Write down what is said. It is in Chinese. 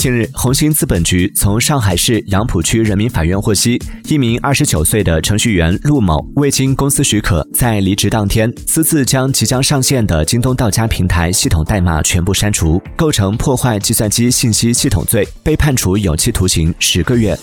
近日红星资本局从上海市杨浦区人民法院获悉一名二十九岁的程序员陆某未经公司许可在离职当天私自将即将上线的京东到家平台系统代码全部删除构成破坏计算机信息系统罪被判处有期徒刑十个月。